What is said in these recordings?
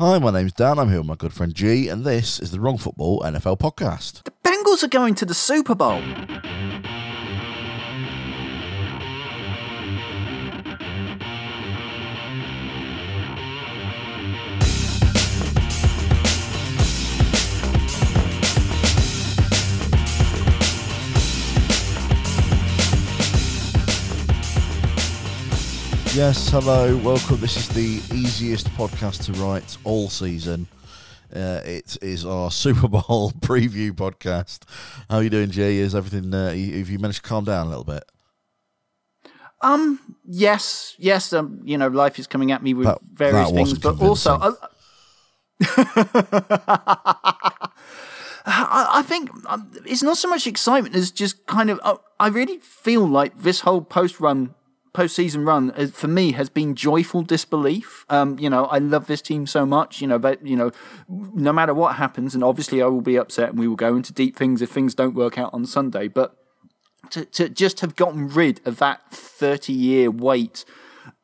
Hi, my name's Dan. I'm here with my good friend Gee, and this is the Wrong Football NFL podcast. The Bengals are going to the Super Bowl. Yes, hello, welcome. This is the easiest podcast to write all season. Uh, it is our Super Bowl preview podcast. How are you doing, Jay? Is everything? Uh, you- have you managed to calm down a little bit? Um, yes, yes. Um, you know, life is coming at me with That- various that things, but also, convincing. I, I, think um, it's not so much excitement as just kind of. Uh, I really feel like this whole post run, postseason run, uh, for me, has been joyful disbelief. Um, you know, I love this team so much. You know, but you know, no matter what happens, and obviously I will be upset, and we will go into deep things if things don't work out on Sunday, but to, to just have gotten rid of that 30 year wait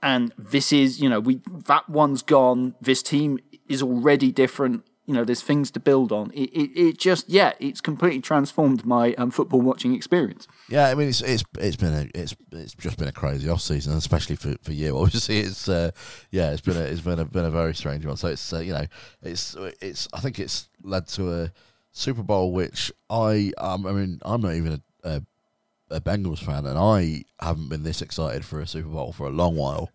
and this is you know we that one's gone this team is already different you know there's things to build on it, it, it just yeah it's completely transformed my um, football watching experience Yeah, I mean it's it's it's been a it's it's just been a crazy off season, especially for, for you. Obviously, it's uh, yeah, it's been a it's been a been a very strange one. So it's uh, you know it's it's I think it's led to a Super Bowl which I um, I mean I'm not even a, a a Bengals fan, and I haven't been this excited for a Super Bowl for a long while.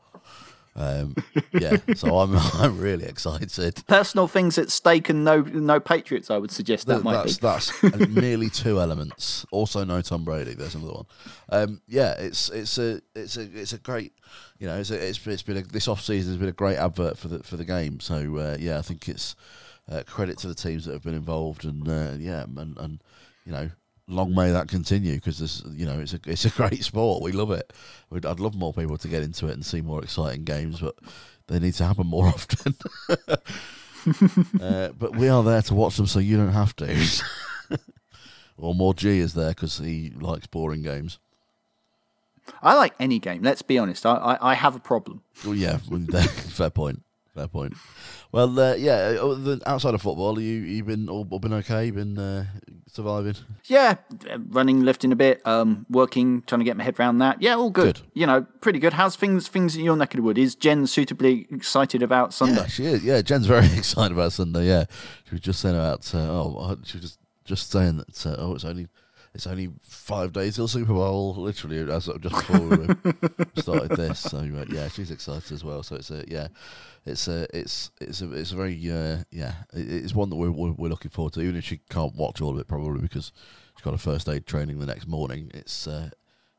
Um, yeah, so I'm I'm really excited. personal things at stake and no no patriots i would suggest that That- might that's be that's nearly two elements. Also, no Tom Brady. There's another one. Um, yeah, it's it's a it's a it's a great, you know, it's a, it's, it's been a, this off season has been a great advert for the for the game. So uh, yeah, I think it's uh, credit to the teams that have been involved, and uh, yeah, and and you know. Long may that continue because this, you know, it's a it's a great sport. We love it. We'd, I'd love more people to get into it and see more exciting games, but they need to happen more often. uh, but we are there to watch them, so you don't have to. or more Gee is there because he likes boring games. i like any game let's be honest i i, I have a problem Well, yeah, fair point. Fair point. Well, uh, yeah. other than- Outside of football, you you been all, all been okay? You been uh, surviving? Yeah, uh, running, lifting a bit, um, working, trying to get my head around that. Yeah, all good. Good. You know, pretty good. How's things things in your neck of the wood? Is Jen suitably excited about Sunday? Yeah, she is. Yeah, Jen's very excited about Sunday. Yeah, she was just saying about. Uh, oh, she was just just saying that. Uh, oh, it's only. It's only five days till Super Bowl, literally, as just before we started this. So uh, yeah, she's excited as well. So it's a yeah, it's a it's it's a it's a very uh, yeah, it's one that we're we're looking forward to. Even if she can't watch all of it, probably because she's got a first aid training the next morning. It's uh,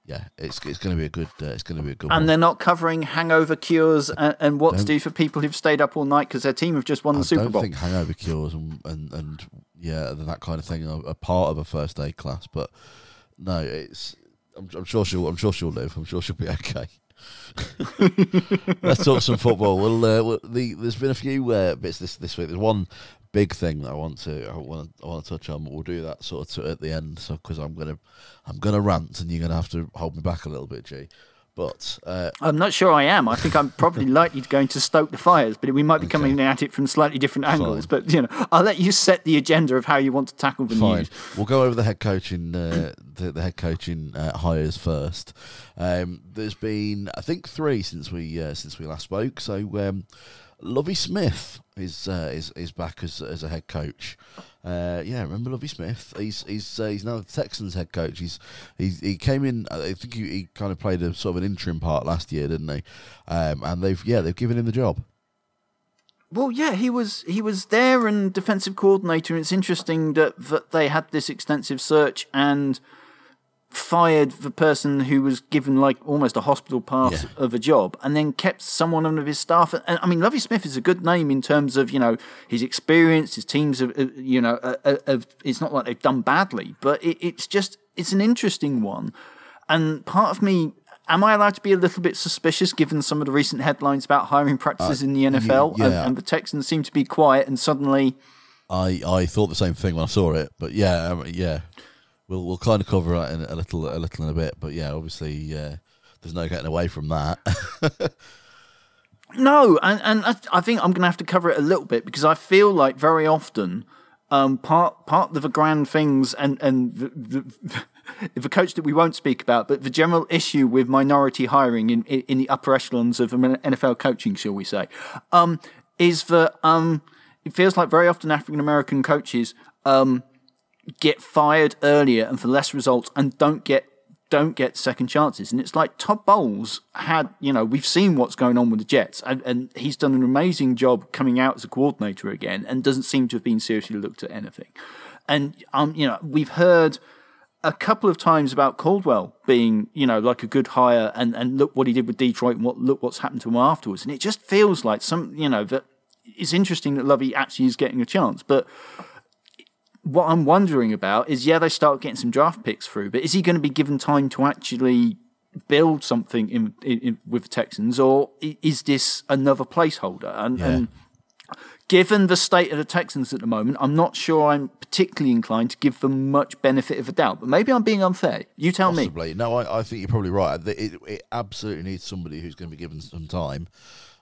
yeah, it's it's going to be a good uh, it's going to be a good one. And they're not covering hangover cures and, and what to Don't- do for people who've stayed up all night because their team have just won the I Super don't Bowl. think hangover cures and, and, and yeah, that kind of thing are, are part of a first aid class. But no, it's I'm, I'm sure she'll I'm sure she'll live. I'm sure she'll be okay. Let's talk some football. Well, uh, well the, there's been a few uh, bits this this week. There's one big thing that I want to I want to, I want to touch on. But we'll do that sort of at the end. So because I'm gonna I'm gonna rant and you're gonna have to hold me back a little bit, Gee. But uh, I'm not sure I am. I think I'm probably likely going to stoke the fires, but we might be coming at it from slightly different angles. Fine. But you know, I'll let you set the agenda of how you want to tackle the Fine. news. We'll go over the head coaching, uh, the, the head coaching uh, hires first. Um, there's been, I think, three since we uh, since we last spoke. So, um, Lovie Smith is uh, is is back as as a head coach. Uh, yeah, remember Lovie Smith? He's he's uh, he's now the Texans head coach. He's, he's he came in. I think he, he kind of played a sort of an interim part last year, didn't he? Um, and they've yeah they've given him the job. Well, yeah, he was he was there and defensive coordinator. It's interesting that that they had this extensive search and fired the person who was given like almost a hospital pass Yeah. of a job, and then kept someone on of his staff. And I mean, Lovie Smith is a good name in terms of you know his experience, his teams have uh, you know uh, uh, it's not like they've done badly, but it, it's just it's an interesting one. And part of me. Am I allowed to be a little bit suspicious given some of the recent headlines about hiring practices in the NFL? And, Uh, yeah. and the Texans seem to be quiet, and suddenly I, I thought the same thing when I saw it, but yeah, um, yeah, we'll we'll kind of cover that in a little a little in a bit, but yeah, obviously uh, there's no getting away from that. No, and, and I, I think I'm going to have to cover it a little bit because I feel like very often um, part part of the grand things and and the, the, the coach that we won't speak about, but the general issue with minority hiring in in, in the upper echelons of NFL coaching, shall we say, um, is that um, it feels like very often African American coaches um, get fired earlier and for less results and don't get don't get second chances. And it's like Todd Bowles had, you know, we've seen what's going on with the Jets, and, and, he's done an amazing job coming out as a coordinator again and doesn't seem to have been seriously looked at anything. And, um, you know, we've heard a couple of times about Caldwell being, you know, like a good hire and, and look what he did with Detroit and what look what's happened to him afterwards. And it just feels like some, you know, that it's interesting that Lovie actually is getting a chance. But what I'm wondering about is, yeah, they start getting some draft picks through, but is he going to be given time to actually build something in, in, in with the Texans, or is this another placeholder? And, yeah. and, given the state of the Texans at the moment, I'm not sure I'm particularly inclined to give them much benefit of a doubt. But maybe I'm being unfair. You tell Possibly. me. No, I, I, think you're probably right. It, it, absolutely needs somebody who's going to be given some time.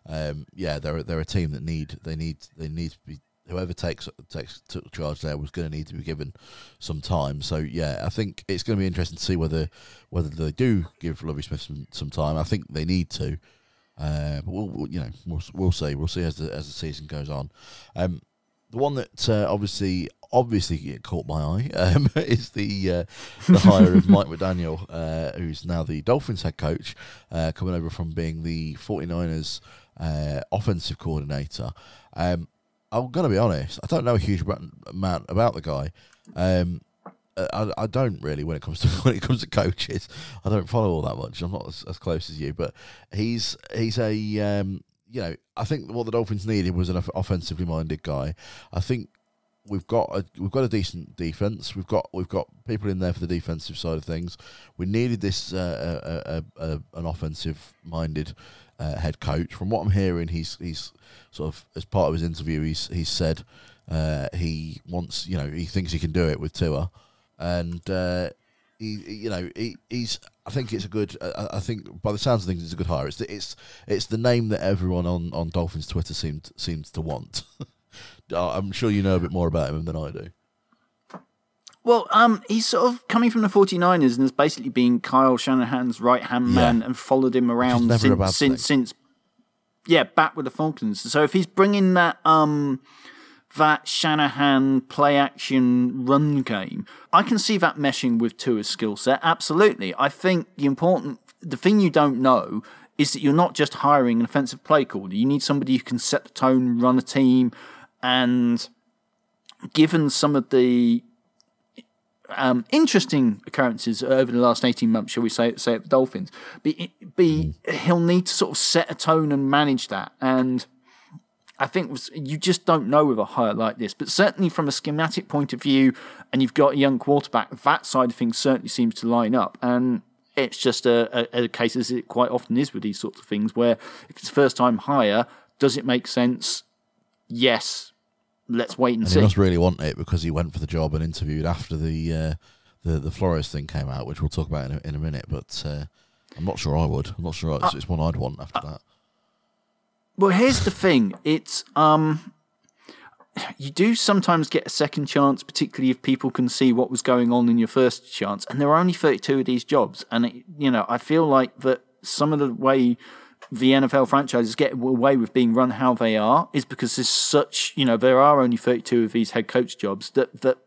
Um, yeah, they're they're a team that need they need they need to be whoever takes takes took charge there was going to need to be given some time. So yeah, I think it's going to be interesting to see whether whether they do give Lovie Smith some, some time. I think they need to, uh, but we'll, we'll, you know we'll, we'll see we'll see as the as the season goes on. Um, the one that uh, obviously obviously caught my eye um, is the uh, the hire of Mike McDaniel, uh, who's now the Dolphins head coach, uh, coming over from being the 49ers uh, offensive coordinator. Um, I'm to be honest. I don't know a huge amount about the guy. Um, I, I don't really when it comes to when it comes to coaches. I don't follow all that much. I'm not as, as close as you, but he's he's a um, you know I think what the Dolphins needed was an offensively minded guy. I think we've got a we've got a decent defense. We've got we've got people in there for the defensive side of things. We needed this uh, a, a, a, an offensive minded uh, head coach. From what I'm hearing, he's he's sort of as part of his interview, he's he's said uh, he wants you know he thinks he can do it with Tua, and uh, he you know he, he's I think it's a good uh, I think by the sounds of things it's a good hire. It's the, it's it's the name that everyone on, on Dolphins Twitter seemed seems to want. I'm sure you know a bit more about him than I do. Well, um, he's sort of coming from the 49ers and has basically been Kyle Shanahan's right hand man yeah. and followed him around since since, since yeah, back with the Falcons. So if he's bringing that um that Shanahan play action run game, I can see that meshing with Tua's skill set. Absolutely. I think the important the thing you don't know is that you're not just hiring an offensive play caller. You need somebody who can set the tone, run a team, and given some of the um, interesting occurrences over the last 18 months, shall we say, say at the Dolphins. Be, be he'll need to sort of set a tone and manage that. And I think you just don't know with a hire like this. But certainly from a schematic point of view, and you've got a young quarterback, that side of things certainly seems to line up. And it's just a, a, a case, as it quite often is with these sorts of things, where if it's first time hire, does it make sense? Yes, let's wait and, and see. He must really want it because he went for the job and interviewed after the uh, the the Flores thing came out, which we'll talk about in a, in a minute. But uh, I'm not sure I would. I'm not sure it's, uh, it's one I'd want after uh, that. Well, here's the thing: it's um, you do sometimes get a second chance, particularly if people can see what was going on in your first chance. And there are only 32 of these jobs, and it, you know, I feel like that some of the way the NFL franchises get away with being run how they are is because there's such, you know, there are only 32 of these head coach jobs that, that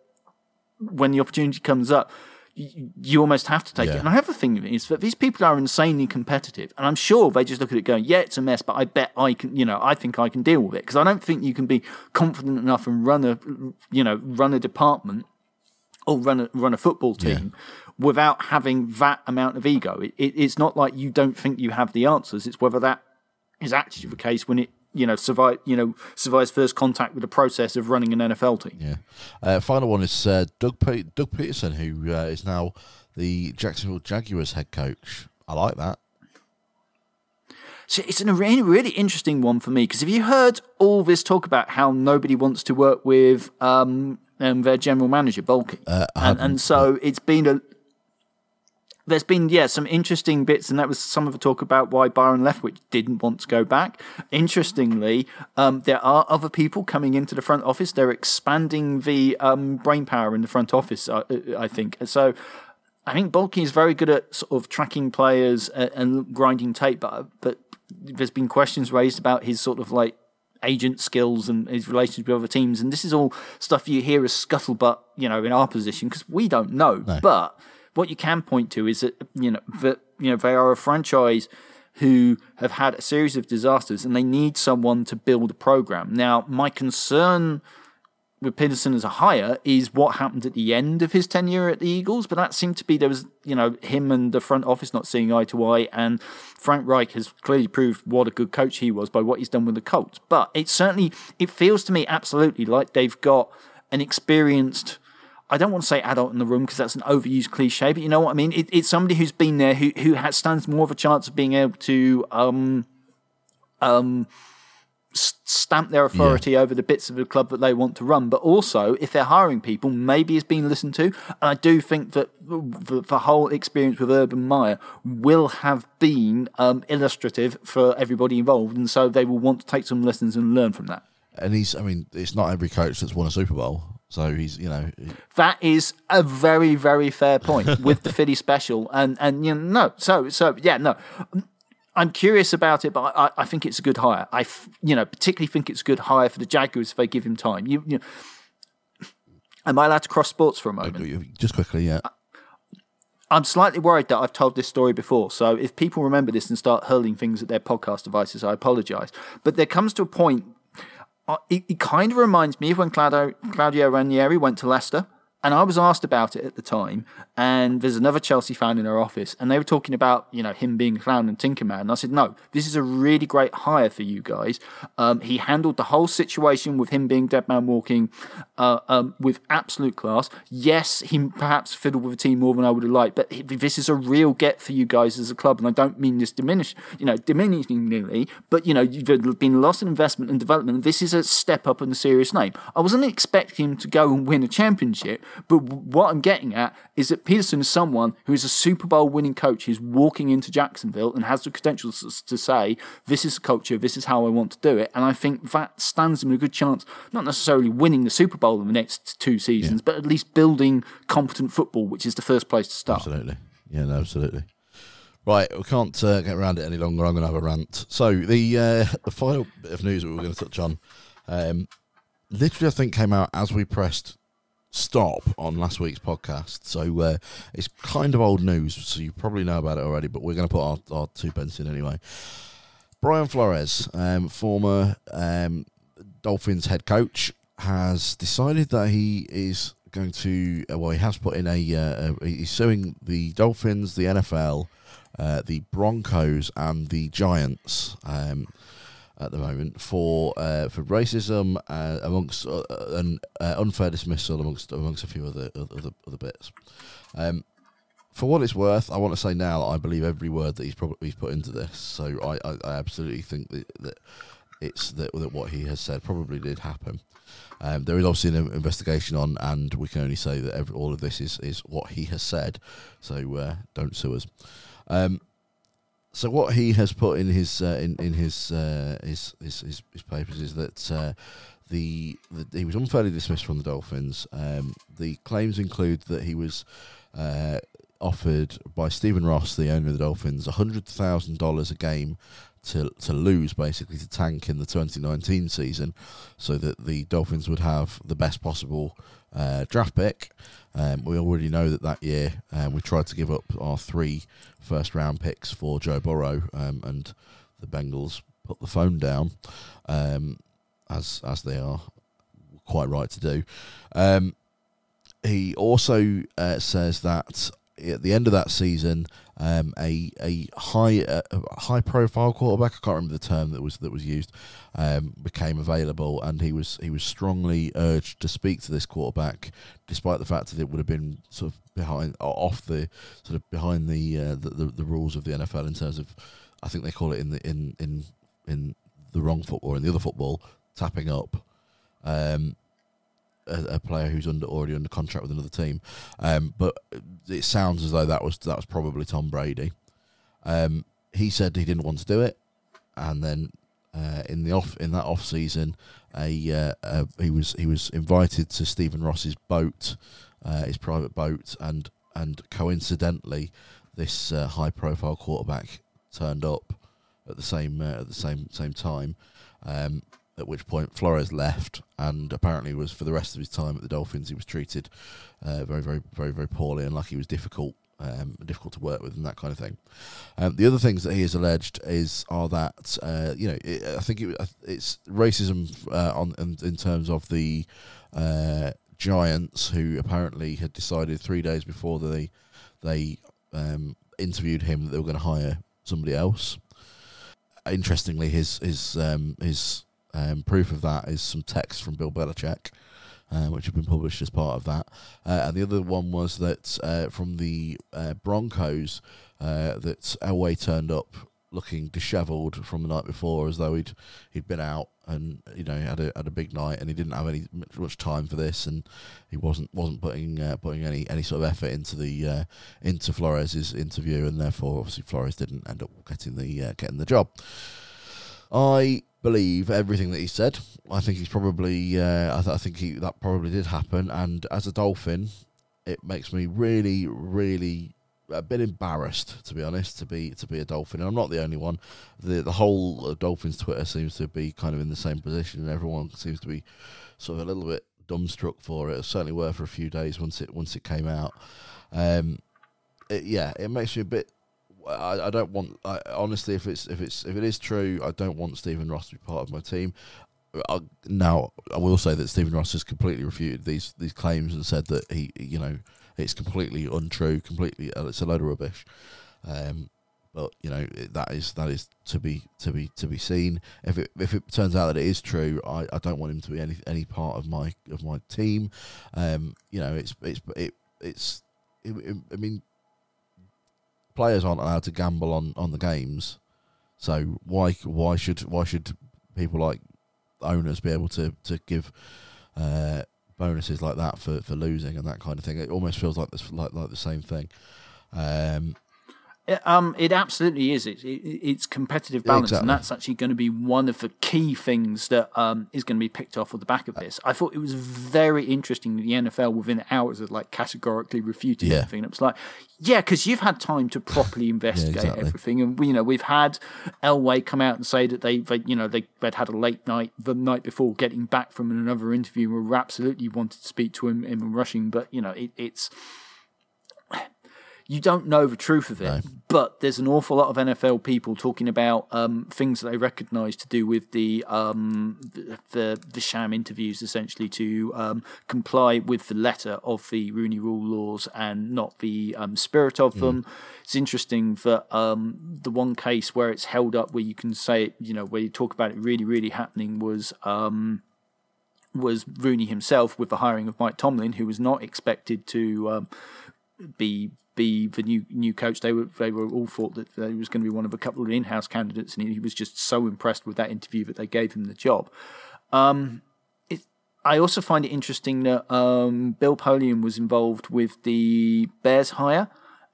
when the opportunity comes up, you, you almost have to take yeah. it. And I have a thing is that these people are insanely competitive, and I'm sure they just look at it going, "Yeah, it's a mess, but I bet I can, you know, I think I can deal with it." Because I don't think you can be confident enough and run a, you know, run a department or run a run a football team yeah without having that amount of ego. It, it, it's not like you don't think you have the answers. It's whether that is actually the case when it you know survive you know survives first contact with the process of running an NFL team. Yeah. Uh, final one is uh, Doug Doug Pederson, who uh, is now the Jacksonville Jaguars head coach. I like that. So it's a really, really interesting one for me because have you heard all this talk about how nobody wants to work with um, um, their general manager, Baalke? Uh, and, and so it's been a there's been yeah some interesting bits, and that was some of the talk about why Byron Leftwich didn't want to go back. Interestingly, um, there are other people coming into the front office. They're expanding the um, brain power in the front office. I, I think so. I think Baalke is very good at sort of tracking players and, and grinding tape, but but there's been questions raised about his sort of like agent skills and his relations with other teams, and this is all stuff you hear as scuttlebutt, you know, in our position because we don't know, No. but what you can point to is that you know that you know they are a franchise who have had a series of disasters and they need someone to build a program. Now, my concern with Pederson as a hire is what happened at the end of his tenure at the Eagles, but that seemed to be there was you know him and the front office not seeing eye to eye, and Frank Reich has clearly proved what a good coach he was by what he's done with the Colts. But it certainly it feels to me absolutely like they've got an experienced I don't want to say adult in the room because that's an overused cliche, but you know what I mean. It, it's somebody who's been there who who has, stands more of a chance of being able to um, um, stamp their authority over the bits of the club that they want to run. But also, if they're hiring people, maybe it's being listened to. And I do think that the, the whole experience with Urban Meyer will have been um, illustrative for everybody involved, and so they will want to take some lessons and learn from that. And he's, I mean, it's not every coach that's won a Super Bowl. So he's, you know, That is a very, very fair point with the Philly special, and and you know, no, so so yeah, no. I'm curious about it, but I, I think it's a good hire. I, f- you know, particularly think it's a good hire for the Jaguars if they give him time. You, you know, am I allowed to cross sports for a moment? just quickly, yeah. I'm slightly worried that I've told this story before. So if people remember this and start hurling things at their podcast devices, I apologise. But there comes to a point. uh, It, it kind of reminds me of when Claudio, Claudio Ranieri went to Leicester. And I was asked about it at the time, and there's another Chelsea fan in our office, and they were talking about, you know, him being clown and Tinkerman. And I said, no, this is a really great hire for you guys. Um, he handled the whole situation with him being dead man walking uh, um, with absolute class. Yes, he perhaps fiddled with the team more than I would have liked, but this is a real get for you guys as a club. And I don't mean this diminish, you know, diminishingly, but you know, you've been lost in investment and development. This is a step up and a serious name. I wasn't expecting him to go and win a championship, but what I'm getting at is that Pederson is someone who is a Super Bowl winning coach who's walking into Jacksonville and has the potential to say, this is the culture, this is how I want to do it. And I think that stands him a good chance, not necessarily winning the Super Bowl in the next two seasons, but at least building competent football, which is the first place to start. Absolutely. Yeah, no, absolutely. Right, we can't uh, get around it any longer. I'm going to have a rant. So the uh, the final bit of news that we were going to touch on, um, literally, I think came out as we pressed stop on last week's podcast. So uh, it's kind of old news, so you probably know about it already. But we're going to put our, our two pence in anyway. Brian Flores, um, former um, Dolphins head coach, has decided that he is going to. Uh, well, he has put in a. Uh, he's suing the Dolphins, the NFL, uh, the Broncos, and the Giants. Um, at the moment for uh, for racism uh, amongst uh, an uh, unfair dismissal amongst amongst a few other other, other bits. Um, for what it's worth, I want to say now that I believe every word that he's probably he's put into this. So I, I, I absolutely think that, that it's that, that what he has said probably did happen. Um, there is obviously an investigation on, and we can only say that every, all of this is, is what he has said. So uh, don't sue us. Um, so what he has put in his uh, in in his, uh, his, his his his papers is that uh, the, the he was unfairly dismissed from the Dolphins. Um, the claims include that he was uh, offered by Stephen Ross, the owner of the Dolphins, hundred thousand dollars a game to to lose, basically to tank in the 2019 season, so that the Dolphins would have the best possible uh, draft pick. Um, we already know that that year um, we tried to give up our three first round picks for Joe Burrow, um, and the Bengals put the phone down, um, as as they are quite right to do. Um, he also uh, says that at the end of that season, um, a a high high profile quarterback, I can't remember the term that was that was used, um, became available, and he was he was strongly urged to speak to this quarterback, despite the fact that it would have been sort of behind off the sort of behind the uh, the, the, the rules of the NFL in terms of, I think they call it in the in in in the wrong football in the other football tapping up. Um, a, a player who's under already under contract with another team. Um, but it sounds as though that was that was probably Tom Brady. Um, he said he didn't want to do it, and then uh, in the off in that off season, a, uh, he was he was invited to Stephen Ross's boat, uh, his private boat, and and coincidentally, this uh, high profile quarterback turned up at the same uh, at the same same time. Um, at which point Flores left, and apparently was for the rest of his time at the Dolphins. He was treated uh, very, very, very, very poorly, and like he was difficult, um, difficult to work with, and that kind of thing. Um, the other things that he has alleged is are that uh, you know it, I think it, it's racism uh, on in, in, terms of the uh, Giants who apparently had decided three days before they they um, interviewed him that they were going to hire somebody else. Interestingly, his his um, his um, proof of that is some text from Bill Belichick, uh, which have been published as part of that. Uh, and the other one was that uh, from the uh, Broncos, uh, that Elway turned up looking dishevelled from the night before, as though he'd he'd been out and you know had a had a big night, and he didn't have any much time for this, and he wasn't wasn't putting uh, putting any any sort of effort into the into Flores's interview, and therefore obviously Flores didn't end up getting the getting the job. I believe everything that he said. I think he's probably. Uh, I, th- I, think he that probably did happen. And as a Dolphin, it makes me really, really a bit embarrassed to be honest to be to be a Dolphin. And I'm not the only one. The the whole Dolphins Twitter seems to be kind of in the same position, and everyone seems to be sort of a little bit dumbstruck for it. it certainly were for a few days once it once it came out. Um, it, yeah, it makes me a bit I, I don't want. I, honestly, if it's if it's if it is true, I don't want Stephen Ross to be part of my team. I, now, I will say that Stephen Ross has completely refuted these these claims and said that he, you know, it's completely untrue, completely uh, it's a load of rubbish. Um, but you know that is that is to be to be to be seen. If it if it turns out that it is true, I, I don't want him to be any any part of my of my team. Um, you know, it's it's it it's it, it, I mean players aren't allowed to gamble on, on the games. So why why should why should people like owners be able to to give uh, bonuses like that for, for losing and that kind of thing? It almost feels like this like like the same thing. Um, um, it absolutely is. It, it, it's competitive balance, exactly. and that's actually going to be one of the key things that um, is going to be picked off of the back of this. I thought it was very interesting that the NFL within hours of like categorically refuting yeah. everything. And it was like, yeah, because you've had time to properly investigate yeah, exactly. everything, and you know we've had Elway come out and say that they, they you know, they would had a late night the night before getting back from another interview, where absolutely wanted to speak to him, him rushing, but you know it, it's you don't know the truth of it, no. but there's an awful lot of NFL people talking about um, things that they recognise to do with the, um, the, the, the sham interviews, essentially to um, comply with the letter of the Rooney Rule laws and not the um, spirit of them. Mm. It's interesting that um, the one case where it's held up, where you can say, you know, where you talk about it really, really happening was um, was Rooney himself with the hiring of Mike Tomlin, who was not expected to um, be be the new new coach. They were they were all thought that he was going to be one of a couple of in-house candidates, and he was just so impressed with that interview that they gave him the job. Um, it, I also find it interesting that um, Bill Polian was involved with the Bears hire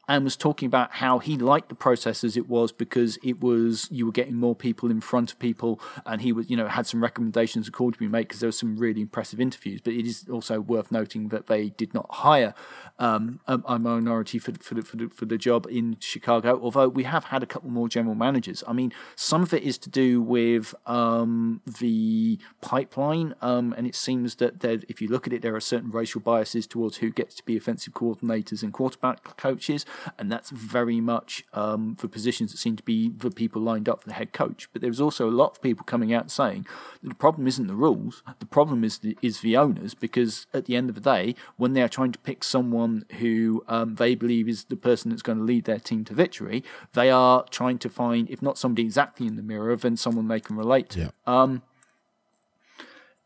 and was talking about how he liked the process as it was because it was you were getting more people in front of people, and he was you know had some recommendations called to be made because there were some really impressive interviews. But it is also worth noting that they did not hire um, a, a, minority for for the, for the, for the job in Chicago. Although we have had a couple more general managers. I mean, some of it is to do with um, the pipeline, um, and it seems that if you look at it, there are certain racial biases towards who gets to be offensive coordinators and quarterback coaches and that's very much um, for positions that seem to be the people lined up for the head coach. But there's also a lot of people coming out saying that the problem isn't the rules, the problem is the, is the owners, because at the end of the day, when they are trying to pick someone who um, they believe is the person that's going to lead their team to victory, they are trying to find, if not somebody exactly in the mirror, then someone they can relate to. Yeah. Um,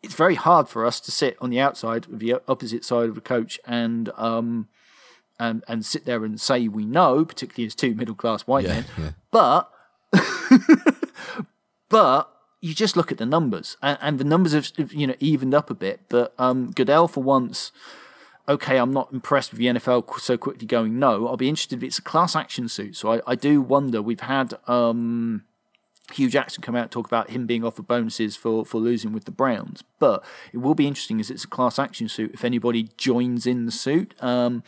it's very hard for us to sit on the outside, the opposite side of the coach, and um, and, and sit there and say we know, particularly as two middle class white yeah, men. Yeah. But, but you just look at the numbers, and, and the numbers have you know evened up a bit. But um, Goodell, for once, okay, I'm not impressed with the NFL so quickly going no. I'll be interested if it's a class action suit. So I, I do wonder. We've had um, Hue Jackson come out and talk about him being offered bonuses for, for losing with the Browns. But it will be interesting as it's a class action suit if anybody joins in the suit. Um,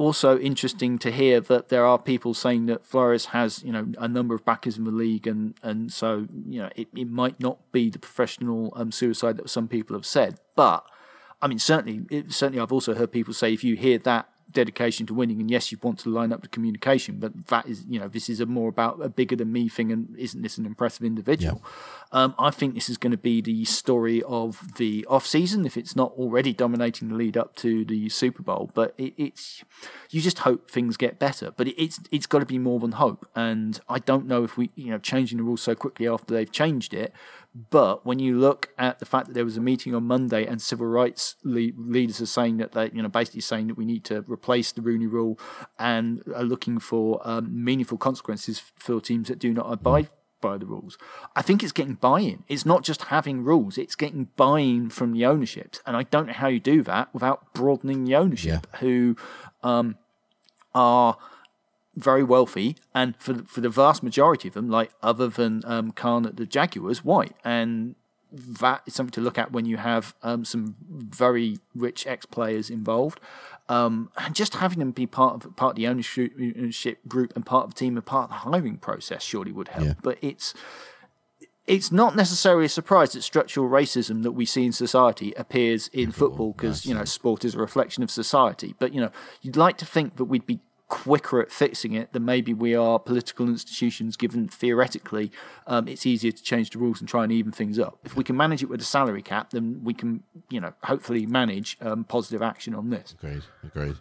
also interesting to hear that there are people saying that Flores has, you know, a number of backers in the league, and and so you know it, it might not be the professional um, suicide that some people have said, but I mean certainly it, certainly I've also heard people say if you hear that dedication to winning, and yes, you want to line up the communication, but that is you know this is a more about a bigger than me thing, and isn't this an impressive individual? Yeah. Um, I think this is going to be the story of the off season if it's not already dominating the lead up to the Super Bowl. But it, it's you just hope things get better. But it, it's it's got to be more than hope. And I don't know if we you know changing the rules so quickly after they've changed it. But when you look at the fact that there was a meeting on Monday and civil rights le- leaders are saying that they, you know, basically saying that we need to replace the Rooney Rule and are looking for um, meaningful consequences for teams that do not abide by the rules. I think it's getting buy-in. It's not just having rules; it's getting buy-in from the ownerships. And I don't know how you do that without broadening the ownership, yeah. who um, are very wealthy, and for for the vast majority of them, like other than um, Khan at the Jaguars, white, and that is something to look at when you have um, some very rich ex players involved. Um, and just having them be part of part of the ownership group and part of the team and part of the hiring process surely would help. Yeah. But it's it's not necessarily a surprise that structural racism that we see in society appears in football because you know sport is a reflection of society. But you know you'd like to think that we'd be quicker at fixing it than maybe we are political institutions, given theoretically um, it's easier to change the rules and try and even things up. If we can manage it with a salary cap, then we can, you know, hopefully manage um, positive action on this. Agreed. Agreed.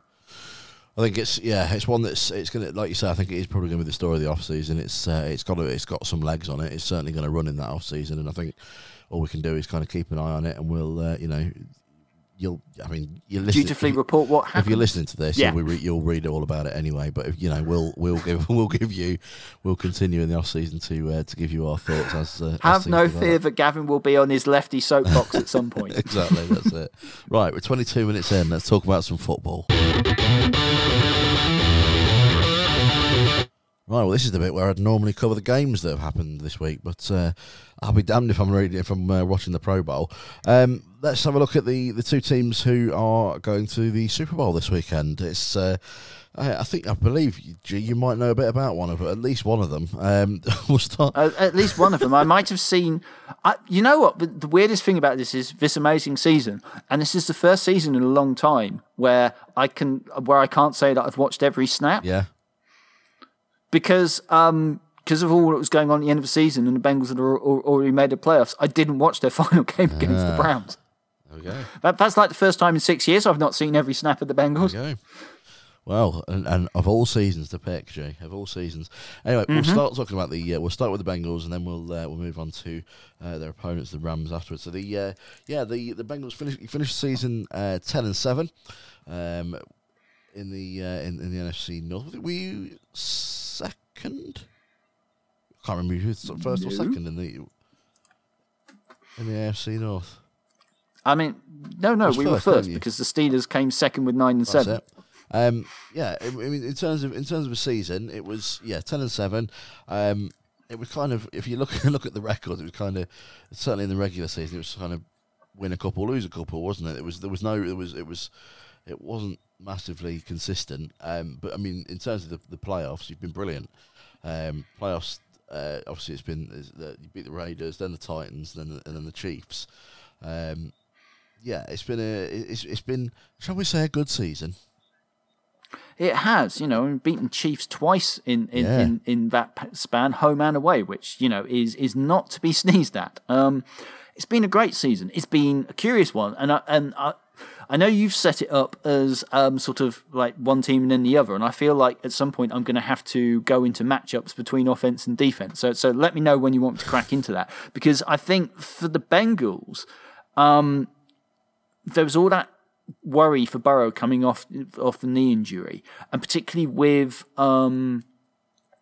I think it's yeah, it's one that's it's gonna like you say. I think it is probably gonna be the story of the off season. It's uh, it's got a, it's got some legs on it. It's certainly going to run in that off season, and I think all we can do is kind of keep an eye on it, and we'll uh, you know you'll, I mean, you dutifully report what happened. If you're listening to this, yeah. you'll, re- you'll read all about it anyway. But if, you know, we'll we'll give we'll give you we'll continue in the off season to uh, to give you our thoughts as. Uh, Have as no fear that Gavin will be on his lefty soapbox at some point. exactly, that's it. Right, we're 22 minutes in. Let's talk about some football. Right, well, this is the bit where I'd normally cover the games that have happened this week, but uh, I'll be damned if I'm reading if I'm uh, watching the Pro Bowl. Um, let's have a look at the, the two teams who are going to the Super Bowl this weekend. It's uh, I, think I believe you, you, might know a bit about one of at least one of them. Um, we'll start uh, at least one of them. I might have seen. I, you know what? The, the weirdest thing about this is this amazing season, and this is the first season in a long time where I can where I can't say that I've watched every snap. Yeah because um, because of all that was going on at the end of the season and the Bengals had already made the playoffs, I didn't watch their final game against the ah. Browns. Okay. That, that's like the first time in six years I've not seen every snap of the Bengals. Okay. Well, and, and of all seasons to pick, Jay, of all seasons. Anyway, mm-hmm. we'll start talking about the. Uh, we'll start with the Bengals, and then we'll uh, we'll move on to uh, their opponents, the Rams, afterwards. So the uh, yeah the the Bengals finished finished season uh, ten and seven, um, in the uh, in, in the NFC North. Were you second? I can't remember who's first no. or second in the in the AFC North. I mean, no, no, we first, were first because the Steelers came second with nine and That's seven. It. Um, yeah, I mean, in terms of in terms of a season, it was yeah ten and seven. Um, it was kind of if you look look at the records, it was kind of certainly in the regular season, it was kind of win a couple, lose a couple, wasn't it? It was there was no it was it was it wasn't massively consistent. Um, but I mean, in terms of the, the playoffs, you've been brilliant. Um, playoffs, uh, obviously, it's been uh, you beat the Raiders, then the Titans, then the, and then the Chiefs. Um, yeah, it's been a it's it's been shall we say a good season. It has, you know, beaten Chiefs twice in in, yeah. in, in that span, home and away, which you know is is not to be sneezed at. Um, it's been a great season. It's been a curious one, and I, and I, I know you've set it up as um, sort of like one team and then the other, and I feel like at some point I'm going to have to go into matchups between offense and defense. So, so let me know when you want me to crack into that because I think for the Bengals, um, there was all that worry for Burrow coming off off the knee injury, and particularly with um,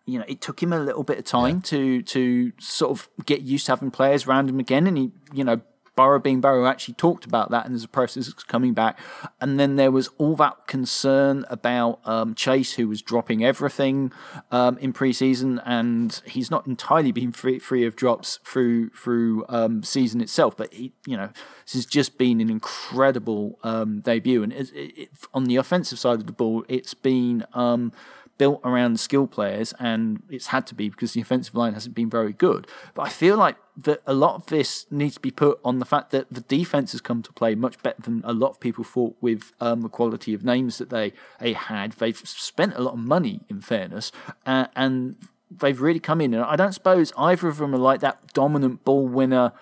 you know, it took him a little bit of time to to sort of get used to having players around him again, and he, you know, Burrow being Burrow actually talked about that, and there's a process coming back. And then there was all that concern about um, Chase, who was dropping everything um, in preseason, and he's not entirely been free, free of drops through through um, season itself. But he, you know, this has just been an incredible um, debut, and it, it, on the offensive side of the ball, it's been um, built around the skill players, and it's had to be because the offensive line hasn't been very good. But I feel like that a lot of this needs to be put on the fact that the defense has come to play much better than a lot of people thought with um, the quality of names that they they had. They've spent a lot of money, in fairness, uh, and they've really come in. And I don't suppose either of them are like that dominant ball winner.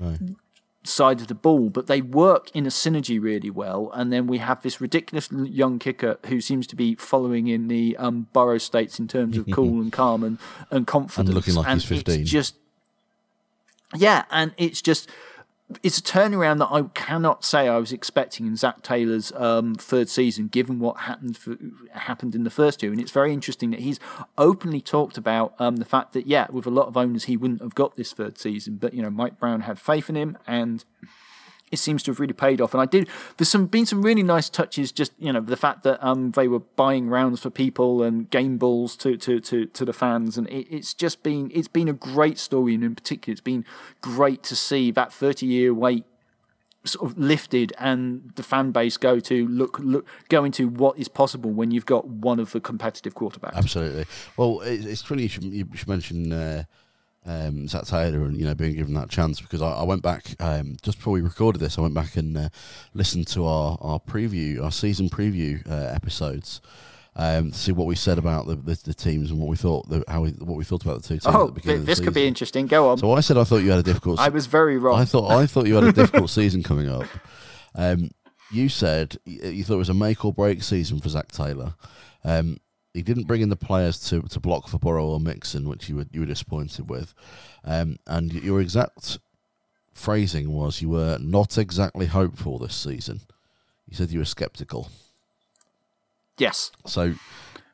No. Side of the ball, but they work in a synergy really well. And then we have this ridiculous young kicker who seems to be following in the um, Burrow states in terms of cool and calm and, and confidence. And looking like and he's 15. It's just yeah, and it's just it's a turnaround that I cannot say I was expecting in Zac Taylor's um, third season, given what happened for, happened in the first two. And it's very interesting that he's openly talked about um, the fact that yeah, with a lot of owners, he wouldn't have got this third season, but you know, Mike Brown had faith in him, and it seems to have really paid off. And I did. There's some been some really nice touches. Just you know the fact that um they were buying rounds for people and game balls to to to, to the fans, and it, it's just been it's been a great story. And in particular, it's been great to see that 30 year wait sort of lifted and the fan base go to look look go into what is possible when you've got one of the competitive quarterbacks. Absolutely. Well, it, it's funny you should, you should mention uh, um, Zac Taylor and you know being given that chance because I, I went back um, just before we recorded this. I went back and uh, listened to our, our preview, our season preview uh, episodes. Um, to see what we said about the, the, the teams and what we thought, the, how we, what we thought about the two teams. Oh, at the beginning of the this could be interesting. Go on. So I said I thought you had a difficult. I was very wrong. I thought I thought you had a difficult season coming up. Um, you said you thought it was a make or break season for Zac Taylor. Um, he didn't bring in the players to, to block for Burrow or Mixon, which you were you were disappointed with. Um, and your exact phrasing was you were not exactly hopeful this season. You said you were skeptical. yes. So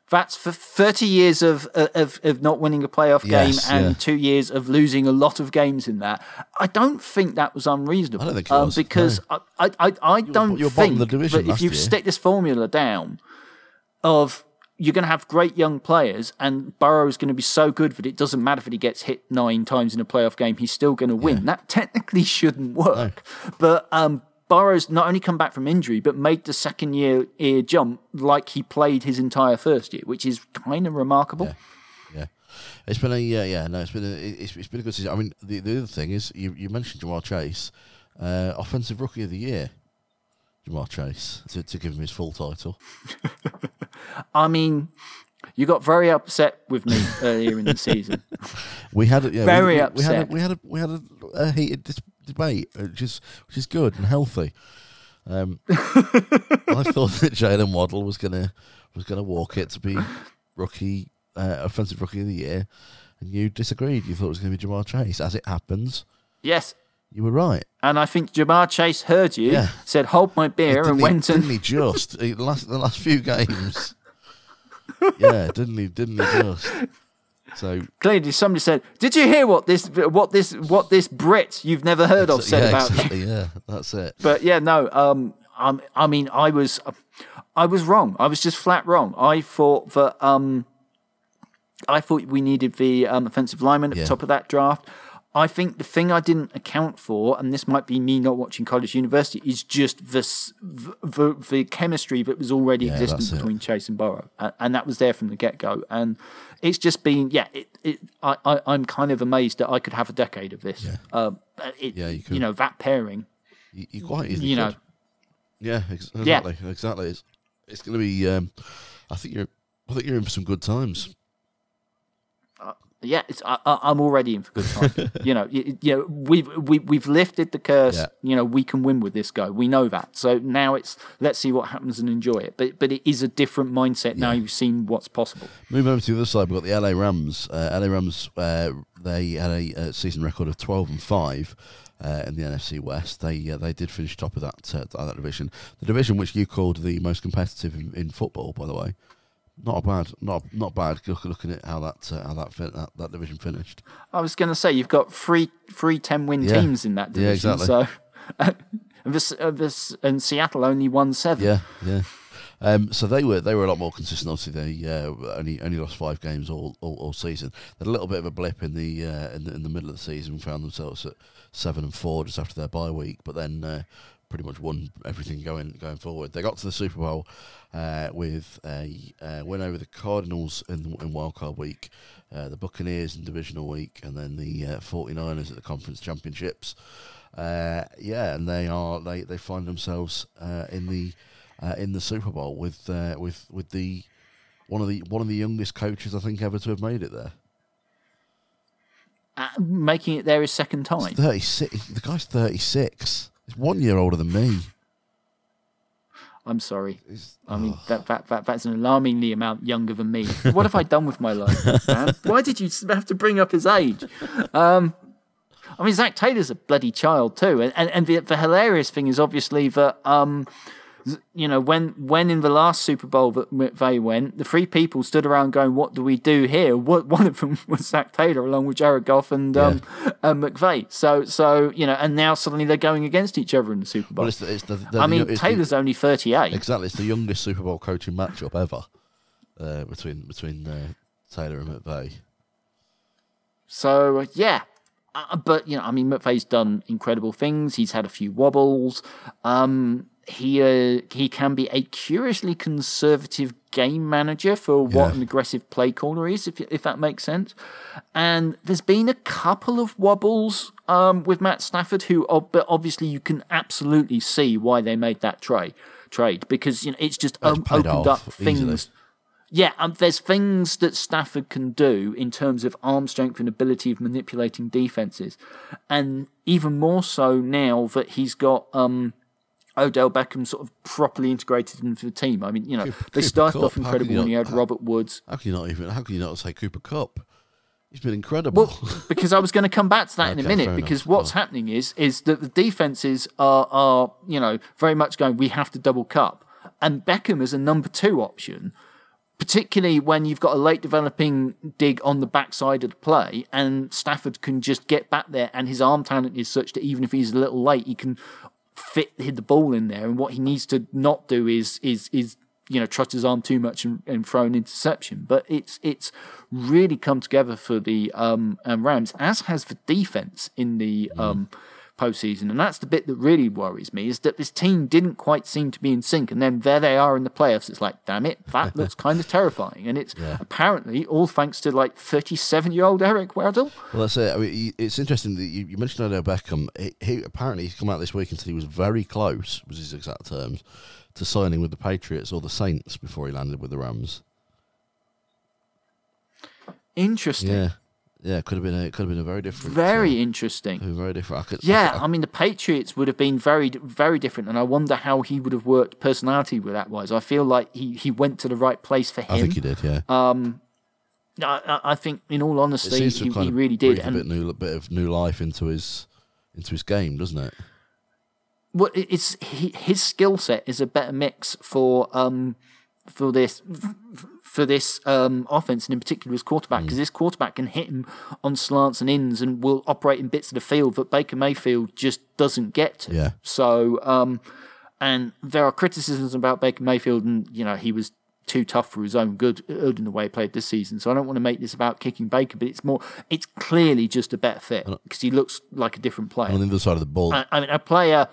That's for 30 years of, of, of not winning a playoff game and yeah. two years of losing a lot of games in that. I don't think that was unreasonable. I don't think it um, was, Because I, I, I, I don't you were bottom think of the division that if you year. stick this formula down of you're going to have great young players and Burrow is going to be so good that it doesn't matter if he gets hit nine times in a playoff game, he's still going to win. That technically shouldn't work. But um, Burrow's not only come back from injury, but made the second year year jump like he played his entire first year, which is kind of remarkable. Yeah. Yeah, it's been a yeah yeah no it's been a it's, it's been a good season. I mean the the other thing is you you mentioned Ja'Marr Chase, uh, offensive rookie of the year. Ja'Marr Chase to, to give him his full title. I mean, you got very upset with me earlier in the season. We had a- yeah, Very we, we, we had a, upset. we had a we had a, a heated dis- debate, which is which is good and healthy. Um, I thought that Jaylen Waddle was gonna was gonna walk it to be rookie uh, offensive rookie of the year, and you disagreed. You thought it was gonna be Ja'Marr Chase. As it happens, Yes. You were right. And I think Ja'Marr Chase heard you, Yeah. said, hold my beer, Didn't and he- went didn't and. he just the last the last few games? yeah, didn't he? Didn't he just? So Clearly, somebody said, "Did you hear what this, what this, what this Brit you've never heard of said yeah, about you?" yeah, that's it. But yeah, no. Um, um, I mean, I was, I was wrong. I was just flat wrong. I thought that, um, I thought we needed the um, offensive lineman at Yeah. the top of that draft. I think the thing I didn't account for, and this might be me not watching college university, is just this the, the, the chemistry that was already Yeah, existent it. between Chase and Burrow, and, and that was there from the get go. And it's just been, yeah, it, it, I, I, I'm kind of amazed that I could have a decade of this. Um, it, Yeah, you could. you know, that pairing. You, you quite easily You know, could. Yeah, ex- Yeah. exactly, exactly. It's it's going to be. Um, I think you're. I think you're in for some good times. Yeah, it's, I, I'm already in for good time. you know, you, you know, we've we, we've lifted the curse. Yeah. You know, we can win with this guy. We know that. So now it's let's see what happens and enjoy it. But but it is a different mindset now. You've seen what's possible. Moving over to the other side, we've got the LA Rams. Uh, LA Rams. Uh, they had a, uh season record of twelve and five. Uh, in the NFC West, they uh, they did finish top of that uh, that division. The division which you called the most competitive in, in football, by the way. Not a bad, not not bad. Looking at how that uh, how that, fin- that that division finished. I was going to say you've got three three 10 win Yeah. teams in that Yeah, division. exactly. So and this, uh, this and Seattle only won seven. Yeah, yeah. Um, so they were they were a lot more consistent. Obviously, they uh, only only lost five games all, all, all season. They had a little bit of a blip in the uh, in the in the middle of the season. Found themselves at seven and four just after their bye week, but then uh, pretty much won everything going going forward. They got to the Super Bowl uh, with a uh, win over the Cardinals in in wildcard week, uh, the Buccaneers in divisional week, and then the uh, 49ers at the conference championships. Uh, yeah, and they are they, they find themselves uh, in the uh, in the Super Bowl with uh, with with the one of the one of the youngest coaches I think ever to have made it there. Uh, making it there his second time. Thirty six. The guy's thirty six. He's one year older than me. I'm sorry. I mean, that, that, that that's an alarmingly amount younger than me. What have I done with my life, man? Why did you have to bring up his age? Um, I mean, Zac Taylor's a bloody child too, and and, and the, the hilarious thing is obviously that um, you know when when in the last Super Bowl that they went, the three people stood around going, "What do we do here?" What one of them was Zac Taylor, along with Jared Goff and um, and McVay. So so you know, and now suddenly they're going against each other in the Super Bowl. Well, it's the, it's the, the, I mean, Taylor's only thirty eight. exactly. It's the youngest Super Bowl coaching matchup ever uh, between between uh, Taylor and McVay. So yeah, uh, but you know, I mean, McVay's done incredible things. He's had a few wobbles. Um, he uh, he can be a curiously conservative game manager for what Yeah. an aggressive play caller is, if if that makes sense. And there's been a couple of wobbles um, with Matt Stafford, who but obviously you can absolutely see why they made that trade trade because you know it's just um, opened up easily. things. Yeah, um, there's things that Stafford can do in terms of arm strength and ability of manipulating defenses, and even more so now that he's got um, Odell Beckham sort of properly integrated into the team. I mean, you know, they started Kupp, off how incredible you when you had Robert Woods. How can you not even? How can you not say Cooper Kupp? He's been incredible. Well, because I was going to come back to that in a minute. Because enough. what's Go happening is is that the defenses are are you know very much going. We have to double Kupp, and Beckham is a number two option, particularly when you've got a late developing dig on the backside of the play, and Stafford can just get back there, and his arm talent is such that even if he's a little late, he can fit hit the ball in there. And what he needs to not do is is is you know trust his arm too much and, and throw an interception. But it's it's really come together for the um, um, Rams, as has the defense in the um, postseason. And that's the bit that really worries me is that this team didn't quite seem to be in sync. And then there they are in the playoffs. It's like, damn it, that looks kind of terrifying. And it's apparently all thanks to like 37 year old Eric Weddle. Well, that's it. I mean, it's interesting that you, you mentioned Odell Beckham. He, he apparently he's come out this week and said he was very close, was his exact terms, to signing with the Patriots or the Saints before he landed with the Rams. Interesting. Yeah, yeah, could have been a it could have been a very different, Very uh, interesting. could have been very different. I could, Yeah, I, I mean the Patriots would have been very, very different, and I wonder how he would have worked personality with that wise. I feel like he, he went to the right place for him. I think he did. Yeah, I, I, I think, in all honesty, he, he really did. And a bit new bit of new life into his into his game, doesn't it? well, it's he, his skill set is a better mix for um for this for this um offense and in particular his Mm. quarterback because this quarterback can hit him on slants and ins and will operate in bits of the field that Baker Mayfield just doesn't get to. Yeah. So um and there are criticisms about Baker Mayfield and you know he was too tough for his own good good in the way he played this season. So I don't want to make this about kicking Baker, but it's more it's clearly just a better fit because he looks like a different player. On the other side of the ball, I, I mean, a player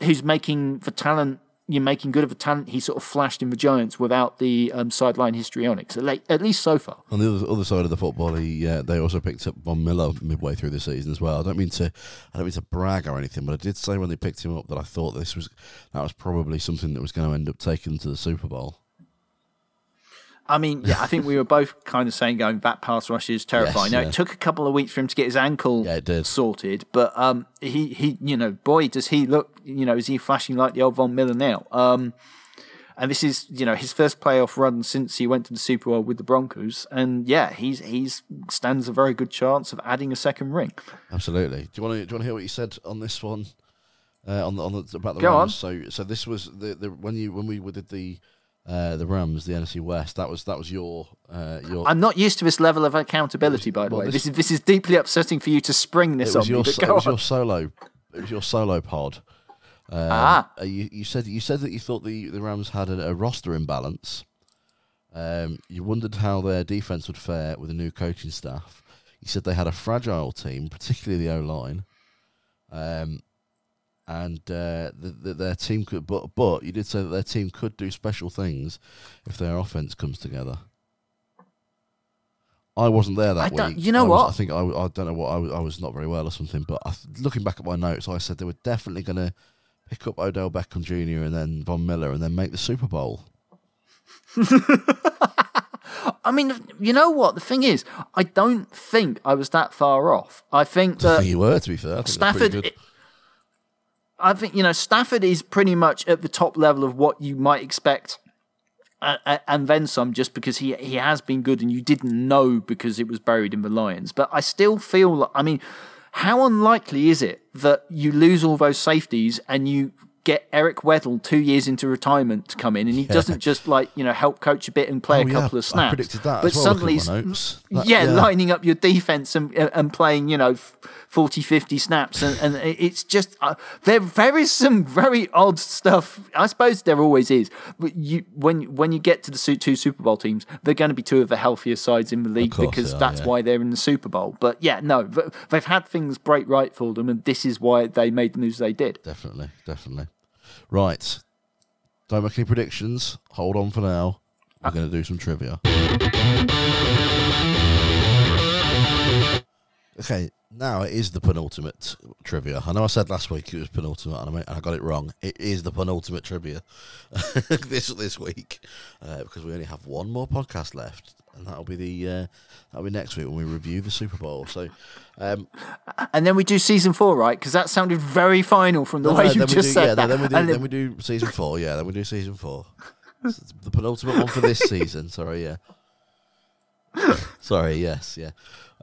who's making the talent, you're making good of a talent. He sort of flashed in the Giants without the um, sideline histrionics, at, le- at least so far. On the other, other side of the football, he, uh, they also picked up Von Miller midway through the season as well. I don't mean to, I don't mean to brag or anything, but I did say when they picked him up that I thought this was that was probably something that was going to end up taking them to the Super Bowl. I mean, yeah, I think we were both kind of saying going that pass rush is terrifying. Yes, now yeah. it took a couple of weeks for him to get his ankle Yeah, sorted, but um, he he, you know, boy, does he look, you know, is he flashing like the old Von Miller now? Um, and this is, you know, his first playoff run since he went to the Super Bowl with the Broncos, and yeah, he's he's stands a very good chance of adding a second ring. Absolutely. Do you want to do you want to hear what you said on this one? Uh, on the on the about the Go Rams. So so this was the, the when you when we did the uh, the Rams, the NFC West. That was that was your uh, your. I'm not used to this level of accountability, by the well, way. this- This, is this is deeply upsetting for you to spring this it was on your me. It was on. your solo. It was your solo pod. Um, Ah. uh, you, you said you said that you thought the, the Rams had a, a roster imbalance. Um, you wondered how their defense would fare with a new coaching staff. You said they had a fragile team, particularly the O line, um, and uh, that that their team could. But but you did say that their team could do special things if their offense comes together. I wasn't there that I week. you know I was- what? I think I, I don't know what I, was- I was not very well or something. But I, looking back at my notes, I said they were definitely going to pick up Odell Beckham Jr. and then Von Miller and then make the Super Bowl. I mean, you know what? The thing is, I don't think I was that far off. I think I that think you were, to be fair. I think Stafford. I think you know Stafford is pretty much at the top level of what you might expect, and then some, just because he he has been good and you didn't know because it was buried in the Lions. But I still feel like I mean, how unlikely is it that you lose all those safeties and you get Eric Weddle two years into retirement to come in and he doesn't just like you know help coach a bit and play Oh, a yeah, couple of I snaps. predicted that but well, suddenly, looking at my he's- notes. That- yeah, yeah. lining up your defense and and playing you know 40, 50 snaps and, and it's just uh, there there is some very odd stuff. I suppose there always is. But you when when you get to the two Super Bowl teams, they're going to be two of the healthier sides in the league course because that's yeah. why they're in the Super Bowl. But yeah, no, they've had things break right for them, and this is why they made the moves they did. Definitely, definitely. Right. Don't make any predictions. Hold on for now. We're going to do some trivia. Okay, now it is the penultimate trivia. I know I said last week it was penultimate, and I, and I got it wrong. It is the penultimate trivia this this week uh, because we only have one more podcast left, and that'll be the uh, that'll be next week when we review the Super Bowl. So, um, And then we do season four, right? Because that sounded very final from the No, way no, you just do, said yeah, that. Then we do, And then we do season four. Yeah, then we do season four. It's the penultimate one for this season. Sorry, yeah. Sorry, yes, yeah.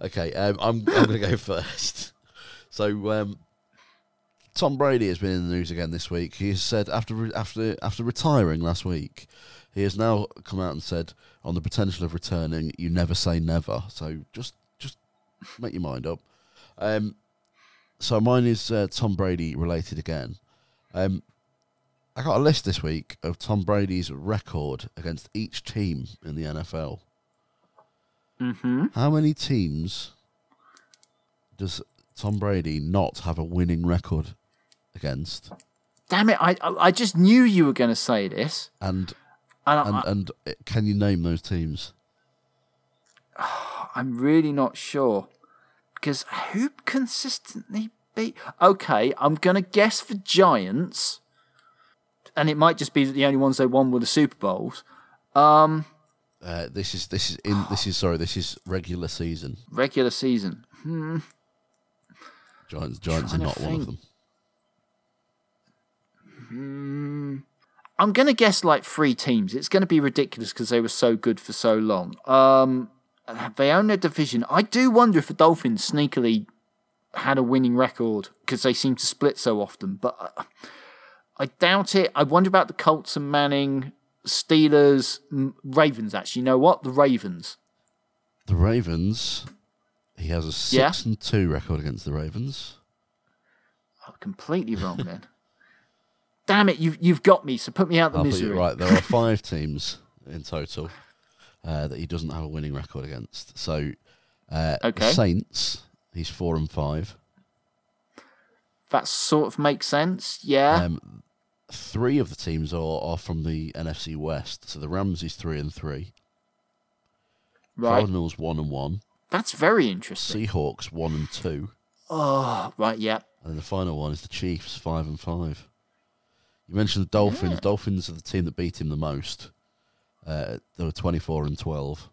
Okay, um, I'm I'm going to go first. So, um, Tom Brady has been in the news again this week. He has said after after after retiring last week, he has now come out and said on the potential of returning, you never say never. So just just make your mind up. Um, so mine is uh, Tom Brady related again. Um, I got a list this week of Tom Brady's record against each team in the NFL. Hmm How many teams does Tom Brady not have a winning record against? Damn it! I I just knew you were going to say this, And and, and I, and can you name those teams? I'm really not sure because who consistently beat? Okay, I'm going to guess the Giants, and it might just be that the only ones they won were the Super Bowls. Um, Uh, this is this is in this is sorry this is regular season. regular season. Giants Giants are not one of them. I'm going to guess like three teams. It's going to be ridiculous because they were so good for so long. Um, they own their division. I do wonder if the Dolphins sneakily had a winning record because they seem to split so often, but I, I doubt it. I wonder about the Colts and Manning, Steelers, Ravens. Actually, you know what? The Ravens. The Ravens. He has a six Yeah. and two record against the Ravens. Oh, completely wrong then. Damn it! You've you've got me. So put me out the I'll misery. right. There are five teams in total uh, that he doesn't have a winning record against. So, uh, Okay. Saints, he's four and five. That sort of makes sense. Yeah. Um, three of the teams are, are from the NFC West. So the Rams is three and three. right. Cardinals one and one. That's very interesting. Seahawks one and two. Oh, right, yeah. And then the final one is the Chiefs five and five. You mentioned the Dolphins. Dolphins are the team that beat him the most. Uh, they were twenty four and twelve.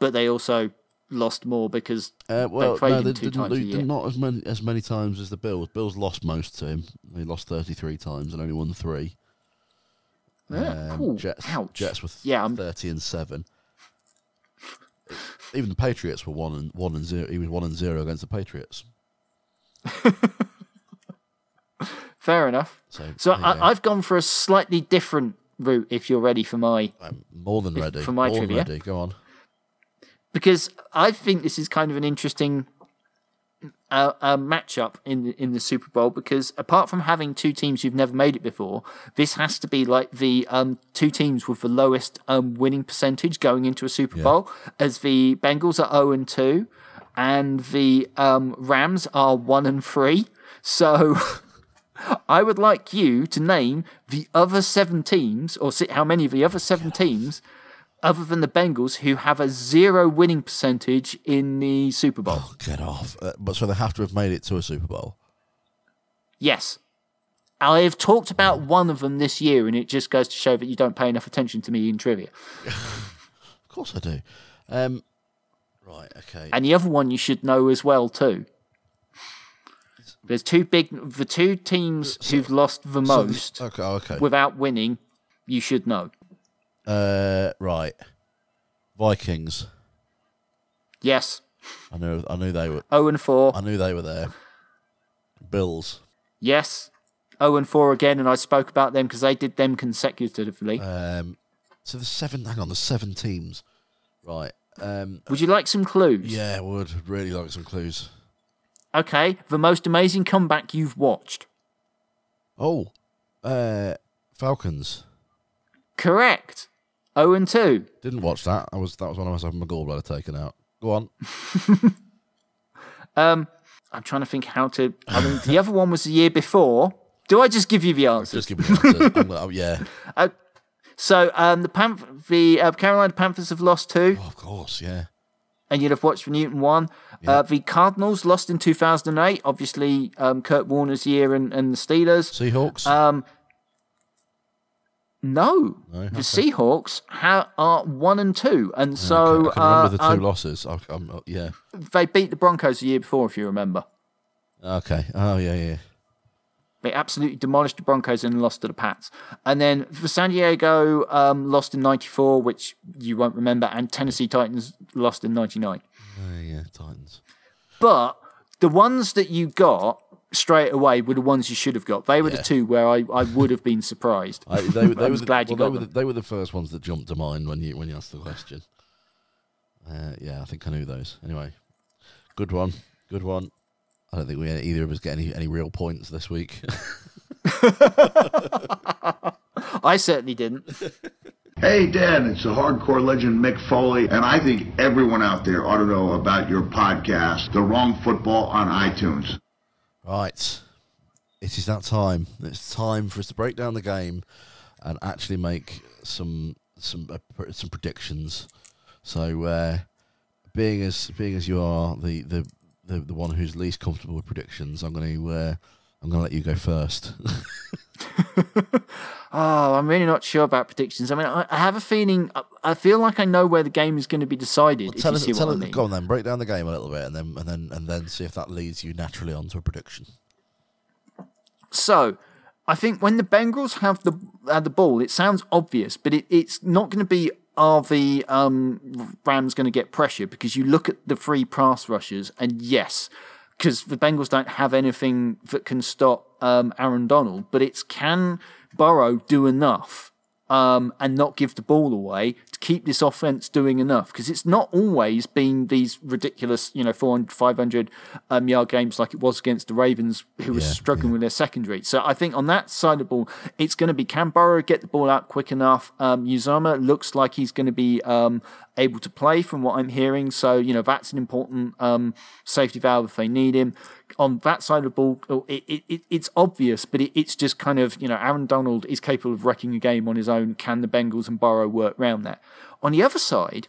But they also lost more because Uh, well, played no, they two didn't a year. not as many as many times as the Bills. Bills lost most to him. They lost thirty three times and only won three. Yeah, Um, cool. Jets, Ouch. Jets were th- Yeah, I'm- thirty and seven. Even the Patriots were one and one and zero. He was one and zero against the Patriots. fair enough. So, So there you go. I, I've gone for a slightly different route if you're ready for my I'm more than ready. for my more than trivia. ready. Go on. Because I think this is kind of an interesting uh, uh, matchup in the in the Super Bowl because apart from having two teams who've never made it before, this has to be like the um, two teams with the lowest um, winning percentage going into a Super Bowl, as the Bengals are zero and two, and the um, Rams are one and three. So. I would like you to name the other seven teams, or see how many of the other seven teams, other than the Bengals, who have a zero winning percentage in the Super Bowl. Oh, get off. Uh, but so they have to have made it to a Super Bowl. Yes. I have talked about one of them this year, and it just goes to show that you don't pay enough attention to me in trivia. Of course I do. Um, right. Okay. And the other one you should know as well too. There's two big, the two teams who've lost the most the- okay. Okay. without winning. You should know. Uh, right. Vikings. Yes, I knew. I knew they were. zero and four. I knew they were there. Bills. Yes, zero and four again, and I spoke about them because they did them consecutively. Um, so the seven. Hang on. The seven teams. Right. Um, Would you like some clues? yeah. Would really like some clues. Okay, the most amazing comeback you've watched. Oh. Uh, Falcons. Correct. 0 and 2. Didn't watch that. I was that was when I was having my gallbladder taken out. Go on. Um, I'm trying to think how to. I mean, the other one was the year before. Do I just give you the answers? Just give me the answers. I'm oh, yeah. So, um, the Panth- the uh, Carolina Panthers have lost two, Oh, of course. Yeah. and you'd have watched the Newton one. Uh, the Cardinals lost in 2008. Obviously, um, Kurt Warner's year and, and the Steelers. Seahawks. Um, no, No? the Seahawks ha- are one and two, and so I so can remember uh, the 2 uh, losses. I, I'm, uh, yeah. they beat the Broncos the year before, if you remember. Okay. Oh yeah, yeah. They absolutely demolished the Broncos and lost to the Pats. And then for San Diego, um, lost in 94, which you won't remember, and Tennessee Titans lost in 99. Oh yeah. Titans. But the ones that you got straight away were the ones you should have got. They were Yeah. the two where I, I would have been surprised. I, they, were- they were the, glad you well, got they, were them. the, they were the first ones that jumped to mind when you when you asked the question. Uh, yeah, I think I knew those. Anyway, good one, good one. I don't think we either of us get any any real points this week. I certainly didn't. Hey, Dad, it's the hardcore legend Mick Foley, and I think everyone out there ought to know about your podcast, The Wrong Football on iTunes. Right, it is that time. It's time for us to break down the game and actually make some some uh, some predictions. So, uh, being as being as you are the the, the, the one who's least comfortable with predictions, I'm going to uh, I'm going to let you go first. Oh, I'm really not sure about predictions. I mean, I, I have a feeling, I, I feel like I know where the game is going to be decided, if tell us, see tell what I mean. go on then, break down the game a little bit, and then and then and then see if that leads you naturally onto a prediction. So, I think when the Bengals have the have the ball, it sounds obvious, but it, it's not going to be are the um, Rams going to get pressure because you look at the free pass rushers, and yes, because the Bengals don't have anything that can stop um, Aaron Donald, but it's can Burrow do enough um, and not give the ball away to keep this offense doing enough because it's not always been these ridiculous, you know, 400, 500 um, yard games like it was against the Ravens, who were Yeah, struggling with their secondary. So I think on that side of the ball, it's going to be can Burrow get the ball out quick enough? Um, Uzomah looks like he's going to be um, able to play from what I'm hearing. So, you know, that's an important um, safety valve if they need him. On that side of the ball, oh, it, it, it, it's obvious, but it, it's just kind of, you know, Aaron Donald is capable of wrecking a game on his own. Can the Bengals and Burrow work around that? On the other side,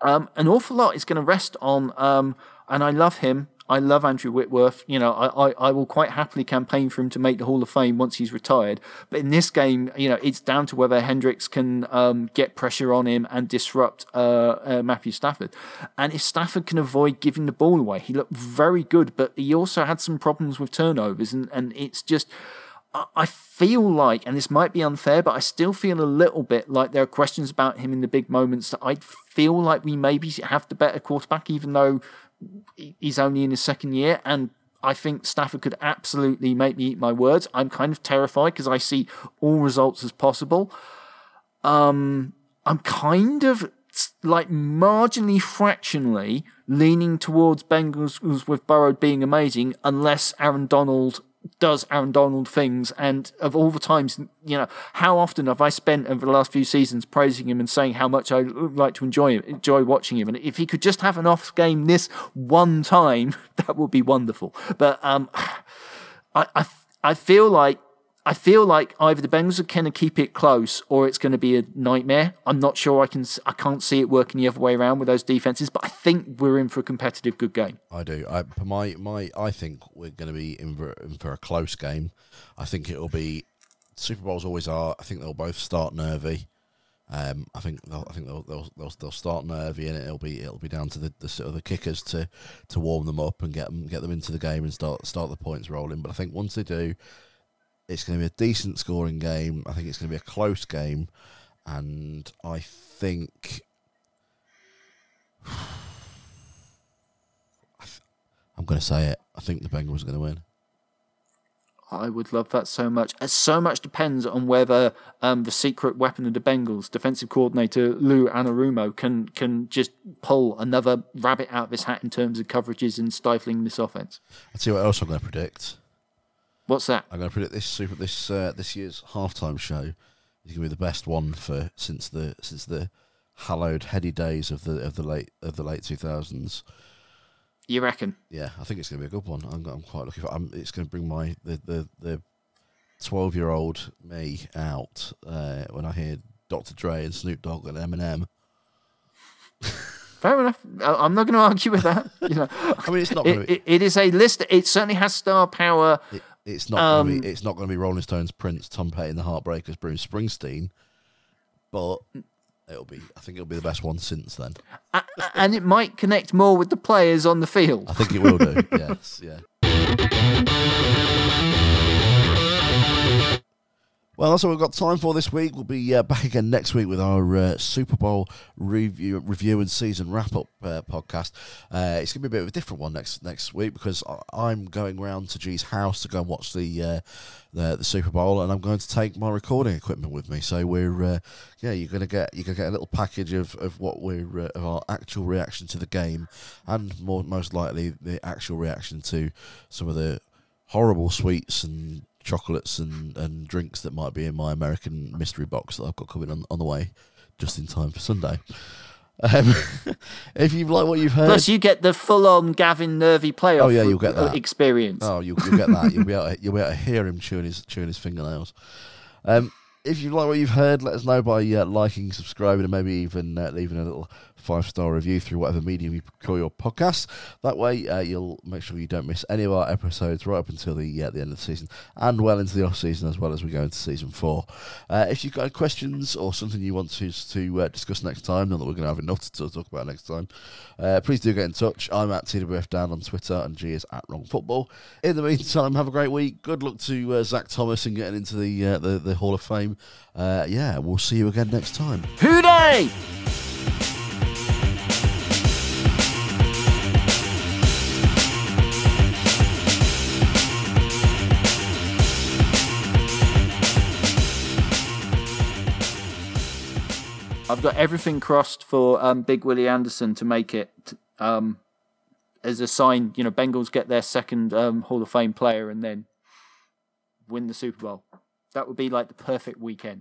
um, an awful lot is going to rest on, um, and I love him. I love Andrew Whitworth. You know, I, I, I will quite happily campaign for him to make the Hall of Fame once he's retired. But in this game, you know, it's down to whether Hendricks can um, get pressure on him and disrupt uh, uh, Matthew Stafford. And if Stafford can avoid giving the ball away, he looked very good, but he also had some problems with turnovers. And, and it's just, I- I feel like, and this might be unfair, but I still feel a little bit like there are questions about him in the big moments that I feel like we maybe have the better quarterback, even though he's only in his second year. And I think Stafford could absolutely make me eat my words. I'm kind of terrified because I see all results as possible. Um, I'm kind of like marginally, fractionally leaning towards Bengals with Burrow being amazing, unless Aaron Donald does Aaron Donald things. And of all the times, you know, how often have I spent over the last few seasons praising him and saying how much I like to enjoy him, enjoy watching him. And if he could just have an off game this one time, that would be wonderful. But um, I, I, I feel like I feel like either the Bengals are going to keep it close or it's going to be a nightmare. I'm not sure I can I can't see it working the other way around with those defenses, but I think we're in for a competitive good game. I do. I my my I think we're going to be in for, in for a close game. I think it'll be Super Bowls always are. I think they'll both start nervy. Um, I think they'll, I think they'll, they'll they'll they'll start nervy, and it'll be it'll be down to the, the sort of the kickers to to warm them up and get them get them into the game and start start the points rolling. But I think once they do, it's going to be a decent scoring game. I think it's going to be a close game, and I think I'm going to say it. I think the Bengals are going to win. I would love that so much. As so much depends on whether um, the secret weapon of the Bengals, defensive coordinator Lou Anarumo, can can just pull another rabbit out of his hat in terms of coverages and stifling this offense. I'll tell what else I'm going to predict. What's that? I'm going to predict this super this uh, this year's halftime show is going to be the best one for since the since the hallowed heady days of the of the late of the late 2000s. You reckon? Yeah, I think it's going to be a good one. I'm, I'm quite looking for. I'm, it's going to bring my the the the twelve year old me out uh, when I hear Dr. Dre and Snoop Dogg and Eminem. Fair enough. I'm not going to argue with that. You know, I mean, it's not. It, Be, it, it is a list. It certainly has star power. It, it's not. Um, gonna be, it's not going to be Rolling Stones, Prince, Tom Petty, and the Heartbreakers, Bruce Springsteen, but it'll be. I think it'll be the best one since then. And it might connect more with the players on the field. I think it will do. yes. Yeah. Well, that's all we've got time for this week. We'll be uh, back again next week with our uh, Super Bowl review, review and season wrap up uh, podcast. Uh, it's going to be a bit of a different one next next week because I'm going round to Gee's house to go and watch the uh, the, the Super Bowl, and I'm going to take my recording equipment with me. So we're uh, yeah, you're going to get you're going to get a little package of, of what we're of our actual reaction to the game, and more most likely the actual reaction to some of the horrible sweets and chocolates and, and drinks that might be in my American mystery box that I've got coming on, on the way just in time for Sunday. Um, if you like what you've heard, plus you get the full-on Gavin Nervy playoff. Oh yeah, you'll get that experience. Oh, you'll, you'll get that. You'll be able to, you'll be able to hear him chewing his chewing his fingernails. Um, if you like what you've heard, let us know by uh, liking, subscribing, and maybe even uh, leaving a little five star review through whatever medium you call your podcast. That way, uh, you'll make sure you don't miss any of our episodes right up until the uh, the end of the season and well into the off season as well as we go into season four. Uh, if you've got questions or something you want to to uh, discuss next time, not that we're going to have enough to talk about next time, uh, please do get in touch. I'm at TWF Dan on Twitter and Gee is at Wrong Football. In the meantime, have a great week. Good luck to uh, Zach Thomas in getting into the, the the Hall of Fame. yeah, we'll see you again next time. Hooday! I've got everything crossed for um, Big Willie Anderson to make it um, as a sign. You know, Bengals get their second um, Hall of Fame player and then win the Super Bowl. That would be like the perfect weekend.